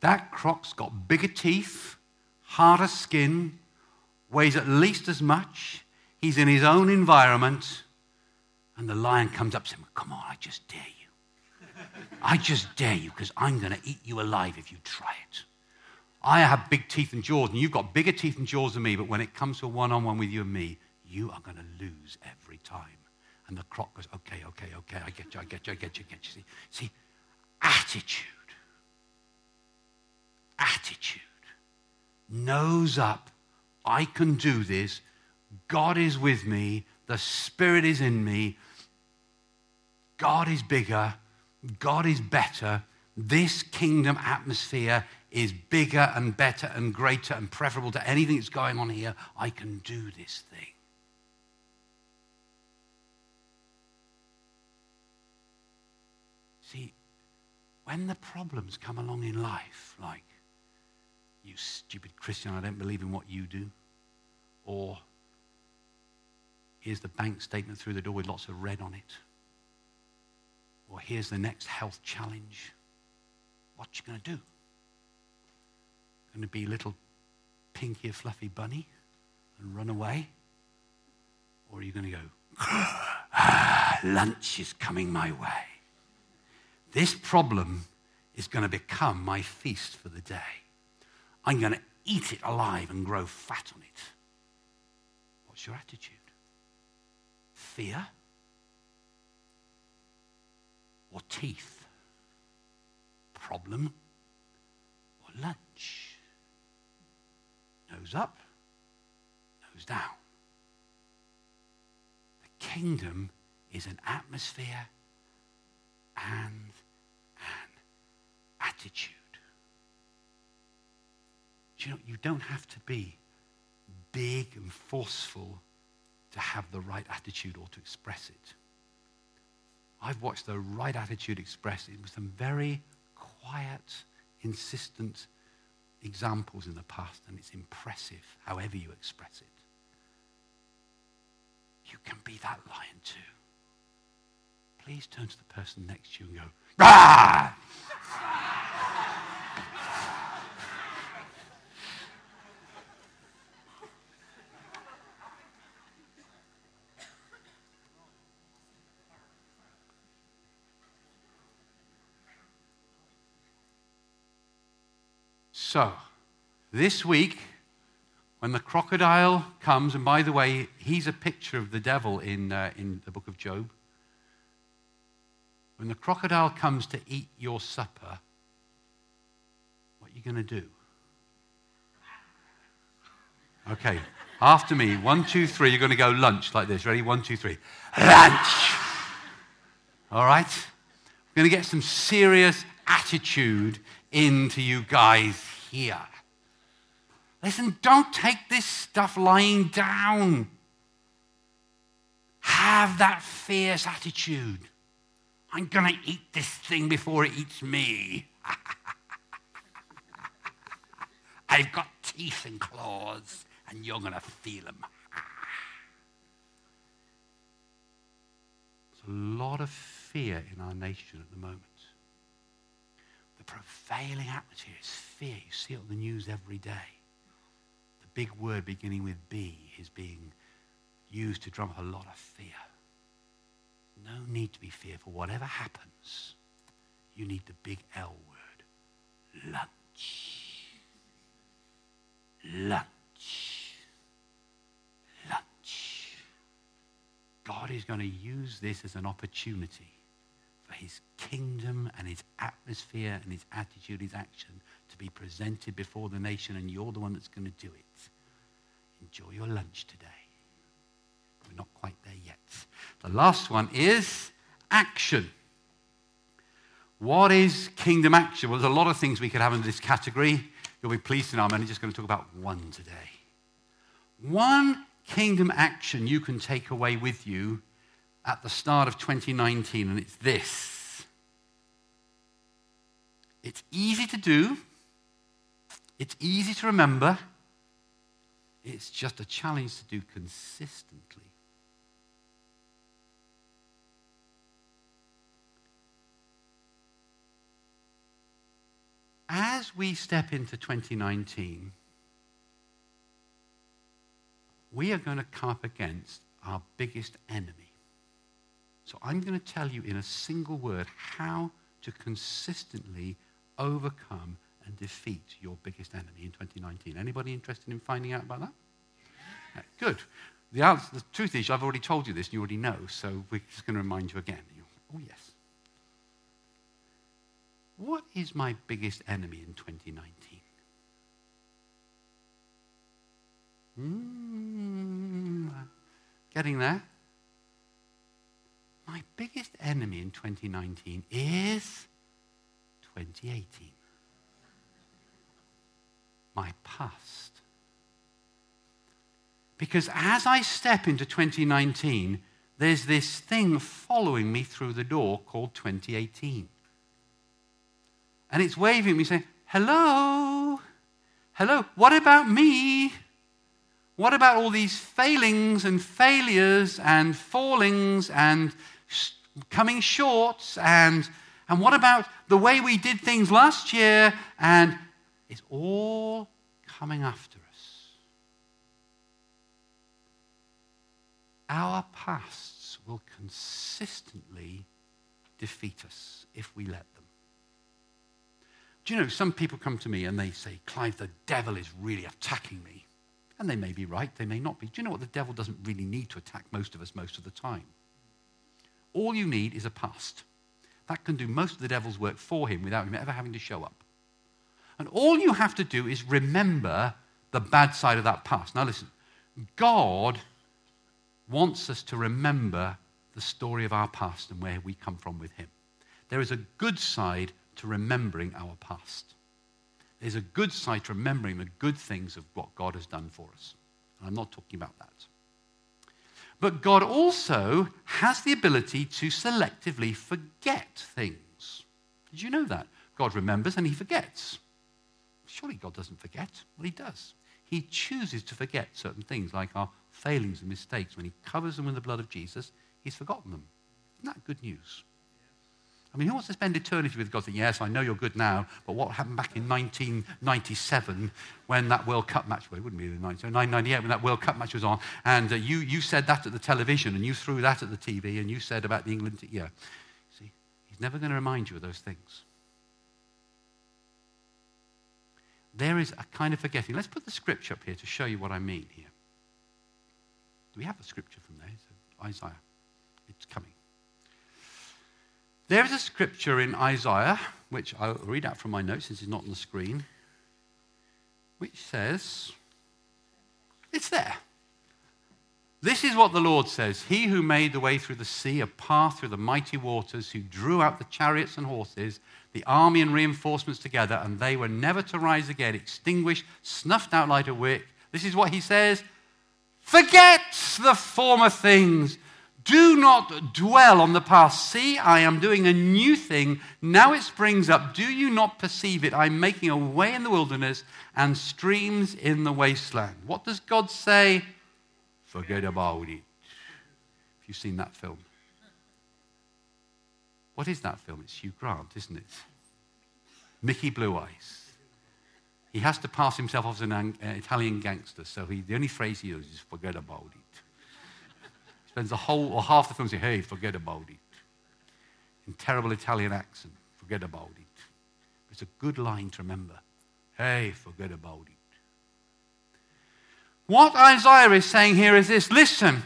That croc's got bigger teeth, harder skin, weighs at least as much. He's in his own environment. And the lion comes up to him, Come on, I just dare you. I just dare you because I'm going to eat you alive if you try it. I have big teeth and jaws, and you've got bigger teeth and jaws than me, but when it comes to a one on one with you and me, you are going to lose every time. And the croc goes, Okay, okay, okay, I get you, I get you, I get you, I get you. See, see attitude. Attitude. Nose up. I can do this. God is with me. The Spirit is in me. God is bigger. God is better. This kingdom atmosphere is bigger and better and greater and preferable to anything that's going on here. I can do this thing. See, when the problems come along in life, like, you stupid Christian, I don't believe in what you do, or here's the bank statement through the door with lots of red on it, or here's the next health challenge, what you going to do? Going to be little pinky, fluffy bunny and run away? Or are you going to go, ah, lunch is coming my way? This problem is going to become my feast for the day. I'm going to eat it alive and grow fat on it. What's your attitude? Fear or teeth? Problem or lunch? Nose up, nose down. The kingdom is an atmosphere and an attitude. Do you know, you don't have to be big and forceful to have the right attitude or to express it. I've watched the right attitude expressed in some very quiet, insistent examples in the past, and it's impressive however you express it. You can be that lion too. Please turn to the person next to you and go, ah! So, this week, when the crocodile comes, and by the way, he's a picture of the devil in, uh, in the book of Job. When the crocodile comes to eat your supper, what are you going to do? Okay, after me, one, two, three, you're going to go lunch like this. Ready? One, two, three. Lunch! All right? We're going to get some serious attitude into you guys here. Listen, don't take this stuff lying down. Have that fierce attitude. I'm going to eat this thing before it eats me. I've got teeth and claws, and you're going to feel them. There's a lot of fear in our nation at the moment. Prevailing atmosphere is fear. You see it on the news every day. The big word beginning with B is being used to drum up a lot of fear. No need to be fearful. Whatever happens, you need the big L word lunch. Lunch. Lunch. God is going to use this as an opportunity for his kingdom and his atmosphere and his attitude, his action to be presented before the nation, and you're the one that's going to do it. Enjoy your lunch today. We're not quite there yet. The last one is action. What is kingdom action? Well, there's a lot of things we could have in this category. You'll be pleased to know I'm only just going to talk about one today. One kingdom action you can take away with you at the start of 2019, and it's this it's easy to do, it's easy to remember, it's just a challenge to do consistently. As we step into 2019, we are going to come up against our biggest enemy. So I'm going to tell you in a single word how to consistently overcome and defeat your biggest enemy in 2019. Anybody interested in finding out about that? Yeah, good. The, answer, the truth is, I've already told you this and you already know, so we're just going to remind you again. Oh, yes. What is my biggest enemy in 2019? Mm, getting there. My biggest enemy in 2019 is 2018. My past. Because as I step into 2019, there's this thing following me through the door called 2018. And it's waving me saying, Hello, hello, what about me? What about all these failings and failures and fallings and coming short? And, and what about the way we did things last year? And it's all coming after us. Our pasts will consistently defeat us if we let them. Do you know, some people come to me and they say, Clive, the devil is really attacking me. And they may be right, they may not be. Do you know what? The devil doesn't really need to attack most of us most of the time. All you need is a past. That can do most of the devil's work for him without him ever having to show up. And all you have to do is remember the bad side of that past. Now, listen, God wants us to remember the story of our past and where we come from with Him. There is a good side to remembering our past. There's a good side to remembering the good things of what God has done for us. And I'm not talking about that. But God also has the ability to selectively forget things. Did you know that? God remembers and he forgets. Surely God doesn't forget. Well, he does. He chooses to forget certain things like our failings and mistakes. When he covers them with the blood of Jesus, he's forgotten them. Isn't that good news? I mean, who wants to spend eternity with God? Yes, I know you're good now, but what happened back in 1997 when that World Cup match, well, it wouldn't be the 1998 when that World Cup match was on, and uh, you, you said that at the television, and you threw that at the TV, and you said about the England, yeah. See, he's never going to remind you of those things. There is a kind of forgetting. Let's put the scripture up here to show you what I mean here. Do we have the scripture from there? So Isaiah. It's coming. There is a scripture in Isaiah, which I'll read out from my notes since it's not on the screen, which says, It's there. This is what the Lord says He who made the way through the sea, a path through the mighty waters, who drew out the chariots and horses, the army and reinforcements together, and they were never to rise again, extinguished, snuffed out like a wick. This is what he says Forget the former things. Do not dwell on the past. See, I am doing a new thing. Now it springs up. Do you not perceive it? I'm making a way in the wilderness and streams in the wasteland. What does God say? Forget about it. Have you've seen that film? What is that film? It's Hugh Grant, isn't it? Mickey Blue Eyes. He has to pass himself off as an uh, Italian gangster, so he, the only phrase he uses is forget about it. Spends the whole or half the film saying, hey, forget about it. In terrible Italian accent, forget about it. It's a good line to remember. Hey, forget about it. What Isaiah is saying here is this listen,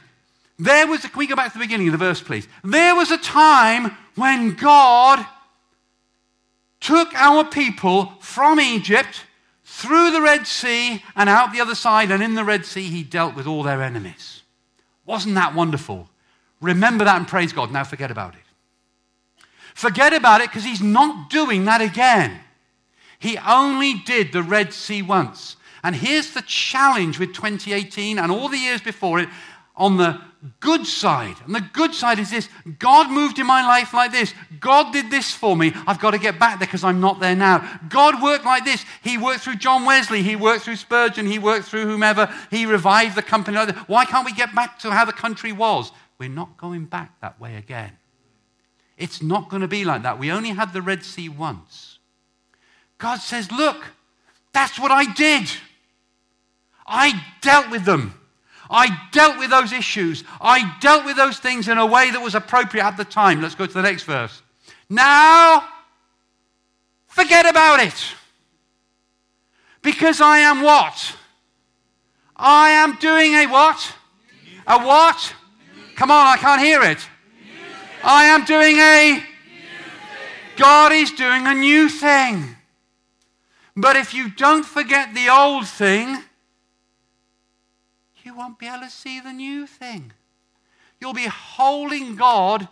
There was, a, can we go back to the beginning of the verse, please? There was a time when God took our people from Egypt through the Red Sea and out the other side, and in the Red Sea, he dealt with all their enemies. Wasn't that wonderful? Remember that and praise God. Now forget about it. Forget about it because he's not doing that again. He only did the Red Sea once. And here's the challenge with 2018 and all the years before it on the good side. And the good side is this God moved in my life like this. God did this for me. I've got to get back there because I'm not there now. God worked like this. He worked through John Wesley. He worked through Spurgeon. He worked through whomever. He revived the company. Why can't we get back to how the country was? We're not going back that way again. It's not going to be like that. We only had the Red Sea once. God says, Look, that's what I did. I dealt with them. I dealt with those issues. I dealt with those things in a way that was appropriate at the time. Let's go to the next verse. Now, forget about it. Because I am what? I am doing a what? A what? Come on, I can't hear it. I am doing a. God is doing a new thing. But if you don't forget the old thing, you won't be able to see the new thing. You'll be holding God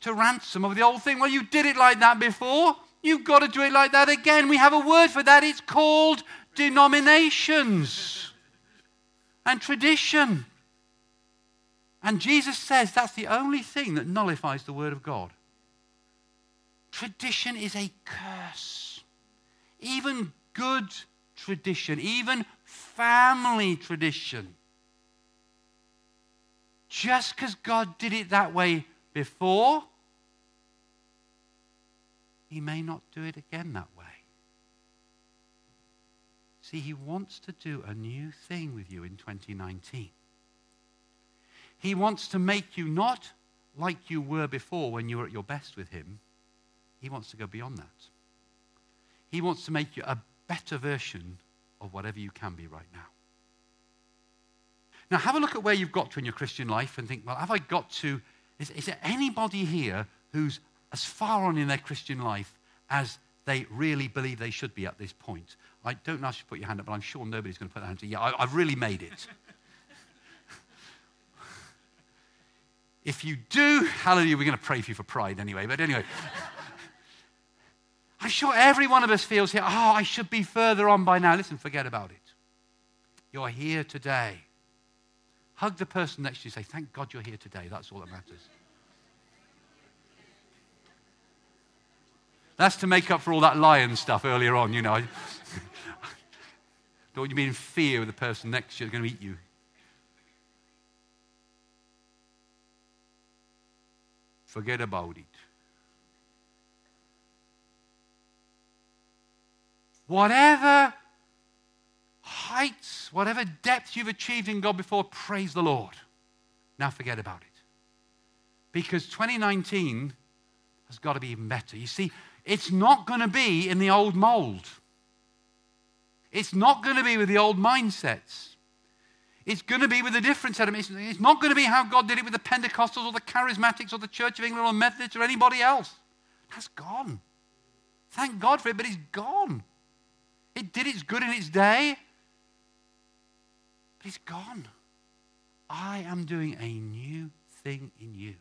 to ransom of the old thing. Well, you did it like that before. You've got to do it like that again. We have a word for that. It's called denominations and tradition. And Jesus says that's the only thing that nullifies the Word of God. Tradition is a curse. Even good tradition, even family tradition. Just because God did it that way before, He may not do it again that way. See, He wants to do a new thing with you in 2019. He wants to make you not like you were before when you were at your best with Him. He wants to go beyond that. He wants to make you a better version of whatever you can be right now. Now, have a look at where you've got to in your Christian life and think, well, have I got to? Is, is there anybody here who's as far on in their Christian life as they really believe they should be at this point? I don't ask you to put your hand up, but I'm sure nobody's going to put their hand up. Yeah, I, I've really made it. If you do, hallelujah, we're going to pray for you for pride anyway. But anyway, I'm sure every one of us feels here, oh, I should be further on by now. Listen, forget about it. You're here today. Hug the person next to you. Say, thank God you're here today. That's all that matters. That's to make up for all that lion stuff earlier on, you know. Don't you be in fear of the person next to you is going to eat you. Forget about it. Whatever heights, whatever depths you've achieved in God before, praise the Lord. Now forget about it. Because 2019 has got to be even better. You see, it's not going to be in the old mold. It's not going to be with the old mindsets. It's going to be with a different set of It's not going to be how God did it with the Pentecostals or the Charismatics or the Church of England or Methodists or anybody else. That's gone. Thank God for it, but it's gone. It did its good in its day, but it's gone. I am doing a new thing in you.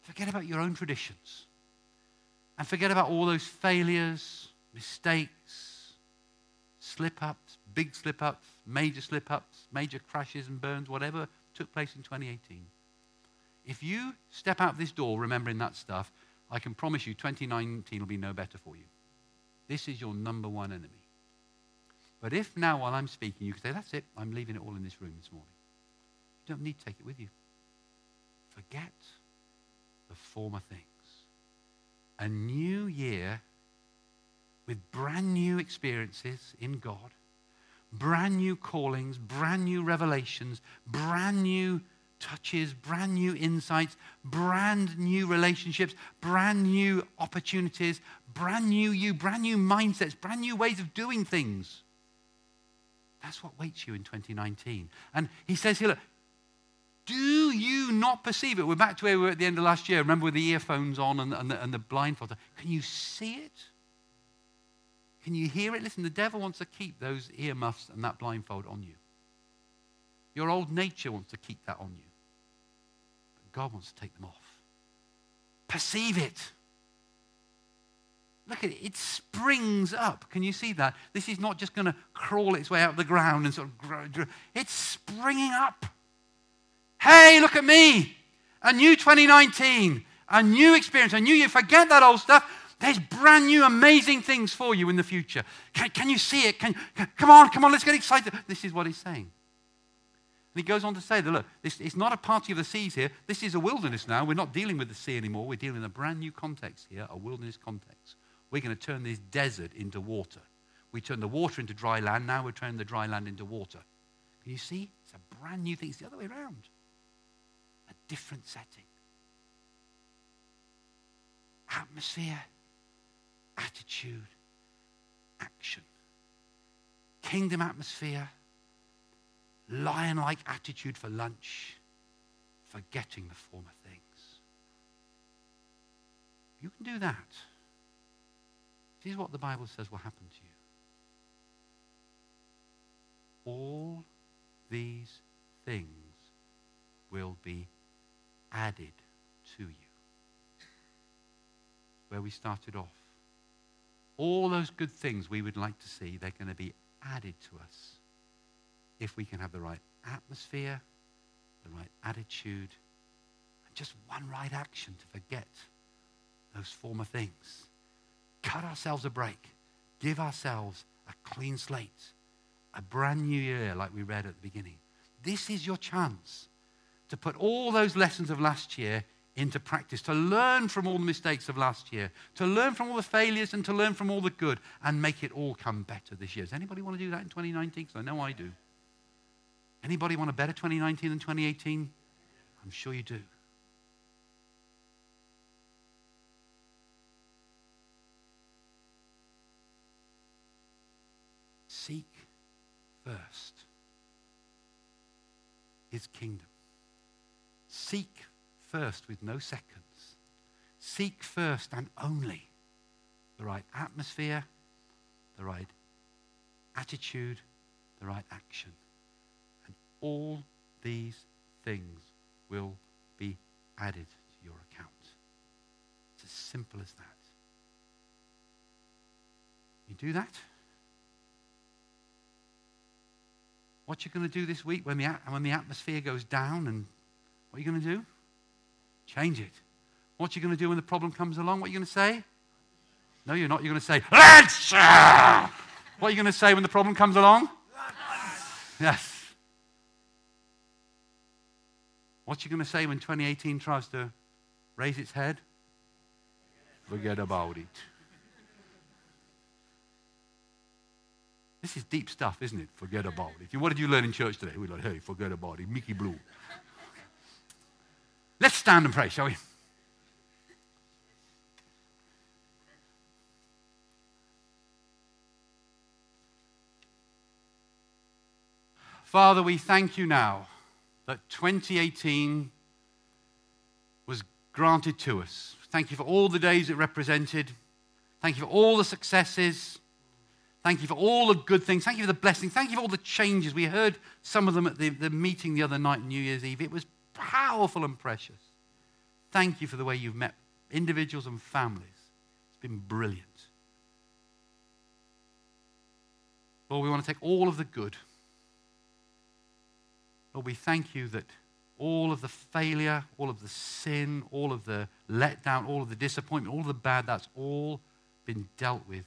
Forget about your own traditions and forget about all those failures, mistakes, slip ups, big slip ups, major slip ups, major crashes and burns, whatever took place in 2018. If you step out this door remembering that stuff, I can promise you 2019 will be no better for you. This is your number one enemy. But if now, while I'm speaking, you can say, That's it, I'm leaving it all in this room this morning, you don't need to take it with you. Forget the former things. A new year with brand new experiences in God brand new callings, brand new revelations, brand new touches, brand new insights, brand new relationships, brand new opportunities, brand new you, brand new mindsets, brand new ways of doing things. That's what waits you in 2019. And he says here, look, do you not perceive it? We're back to where we were at the end of last year. Remember with the earphones on and, and, the, and the blindfold. Can you see it? Can you hear it? Listen, the devil wants to keep those earmuffs and that blindfold on you. Your old nature wants to keep that on you. But God wants to take them off. Perceive it. Look at it. It springs up. Can you see that? This is not just going to crawl its way out of the ground and sort of grow. It's springing up. Hey, look at me. A new 2019, a new experience, a new year. Forget that old stuff. There's brand new, amazing things for you in the future. Can, can you see it? Can, can, come on, come on, let's get excited. This is what he's saying. And he goes on to say that, look, this, it's not a party of the seas here. This is a wilderness now. We're not dealing with the sea anymore. We're dealing in a brand new context here, a wilderness context. We're going to turn this desert into water. We turn the water into dry land. Now we're turning the dry land into water. Can you see? It's a brand new thing. It's the other way around. A different setting. Atmosphere, attitude, action. Kingdom atmosphere, lion like attitude for lunch, forgetting the former things. You can do that. This is what the Bible says will happen to you. All these things will be added to you. Where we started off. All those good things we would like to see, they're going to be added to us if we can have the right atmosphere, the right attitude, and just one right action to forget those former things. Cut ourselves a break. Give ourselves a clean slate, a brand new year, like we read at the beginning. This is your chance to put all those lessons of last year into practice, to learn from all the mistakes of last year, to learn from all the failures and to learn from all the good and make it all come better this year. Does anybody want to do that in 2019? Because I know I do. Anybody want a better 2019 than 2018? I'm sure you do. Seek first his kingdom. Seek first with no seconds. Seek first and only the right atmosphere, the right attitude, the right action all these things will be added to your account. It's as simple as that. You do that? What you going to do this week when the, when the atmosphere goes down and what are you going to do? Change it. What are you going to do when the problem comes along? What are you going to say? No, you're not. You're going to say, let's. What are you going to say when the problem comes along? Yes. What's you going to say when 2018 tries to raise its head? Forget about it. This is deep stuff, isn't it? Forget about it. What did you learn in church today? We're like, hey, forget about it. Mickey Blue. Let's stand and pray, shall we? Father, we thank you now that 2018 was granted to us. Thank you for all the days it represented. Thank you for all the successes. Thank you for all the good things. Thank you for the blessings. Thank you for all the changes. We heard some of them at the, the meeting the other night, New Year's Eve. It was powerful and precious. Thank you for the way you've met individuals and families. It's been brilliant. Lord, we want to take all of the good Lord, we thank you that all of the failure, all of the sin, all of the letdown, all of the disappointment, all the bad, that's all been dealt with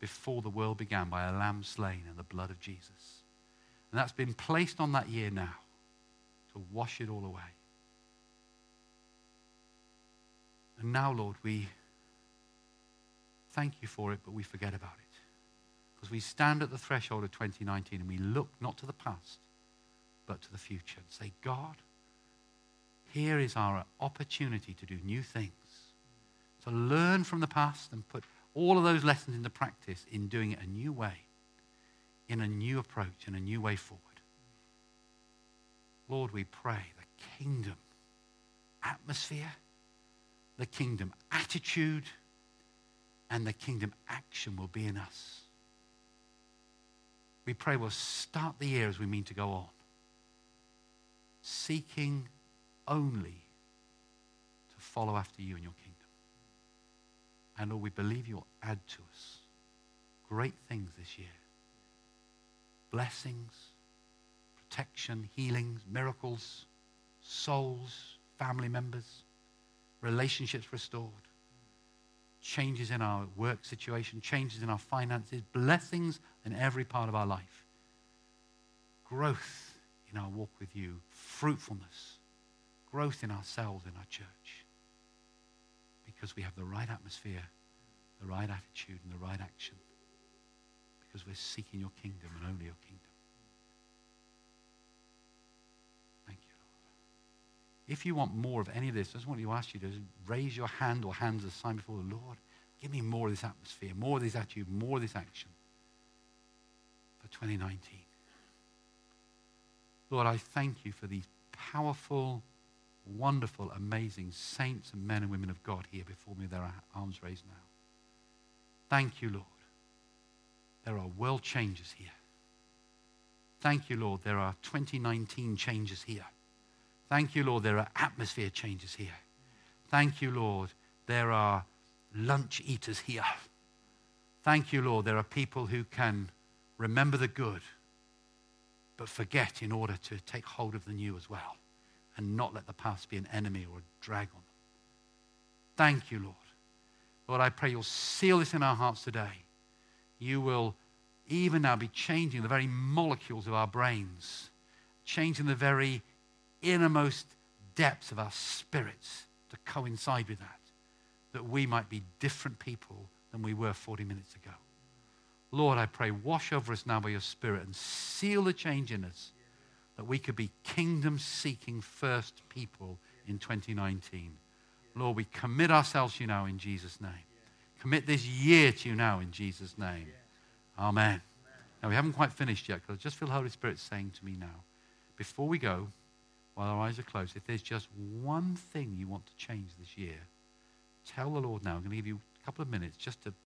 before the world began by a lamb slain and the blood of Jesus. And that's been placed on that year now to wash it all away. And now, Lord, we thank you for it, but we forget about it. Because we stand at the threshold of 2019 and we look not to the past, but to the future and say, God, here is our opportunity to do new things, to learn from the past and put all of those lessons into practice in doing it a new way, in a new approach, in a new way forward. Lord, we pray the kingdom atmosphere, the kingdom attitude, and the kingdom action will be in us. We pray we'll start the year as we mean to go on, seeking only to follow after you in your kingdom. And Lord, we believe you'll add to us great things this year blessings, protection, healings, miracles, souls, family members, relationships restored, changes in our work situation, changes in our finances, blessings in every part of our life, growth in our walk with you, fruitfulness, growth in ourselves, in our church, because we have the right atmosphere, the right attitude, and the right action because we're seeking your kingdom and only your kingdom. Thank you, Lord. If you want more of any of this, I just want to ask you to raise your hand or hands as a sign before the Lord. Give me more of this atmosphere, more of this attitude, more of this action for 2019. Lord, I thank you for these powerful, wonderful, amazing saints and men and women of God here before me their arms raised now. Thank you, Lord. There are world changes here. Thank you, Lord. There are 2019 changes here. Thank you, Lord. There are atmosphere changes here. Thank you, Lord. There are lunch eaters here. Thank you, Lord. There are people who can remember the good, but forget in order to take hold of the new as well and not let the past be an enemy or a drag on them. Thank you, Lord. Lord, I pray you'll seal this in our hearts today you will even now be changing the very molecules of our brains, changing the very innermost depths of our spirits to coincide with that, that we might be different people than we were 40 minutes ago. Lord, I pray, wash over us now by your Spirit and seal the change in us that we could be kingdom seeking first people in 2019. Lord, we commit ourselves to you now in Jesus' name commit this year to you now in Jesus' name. Amen. Now, we haven't quite finished yet because I just feel the Holy Spirit saying to me now, before we go, while our eyes are closed, if there's just one thing you want to change this year, tell the Lord now. I'm going to give you a couple of minutes just to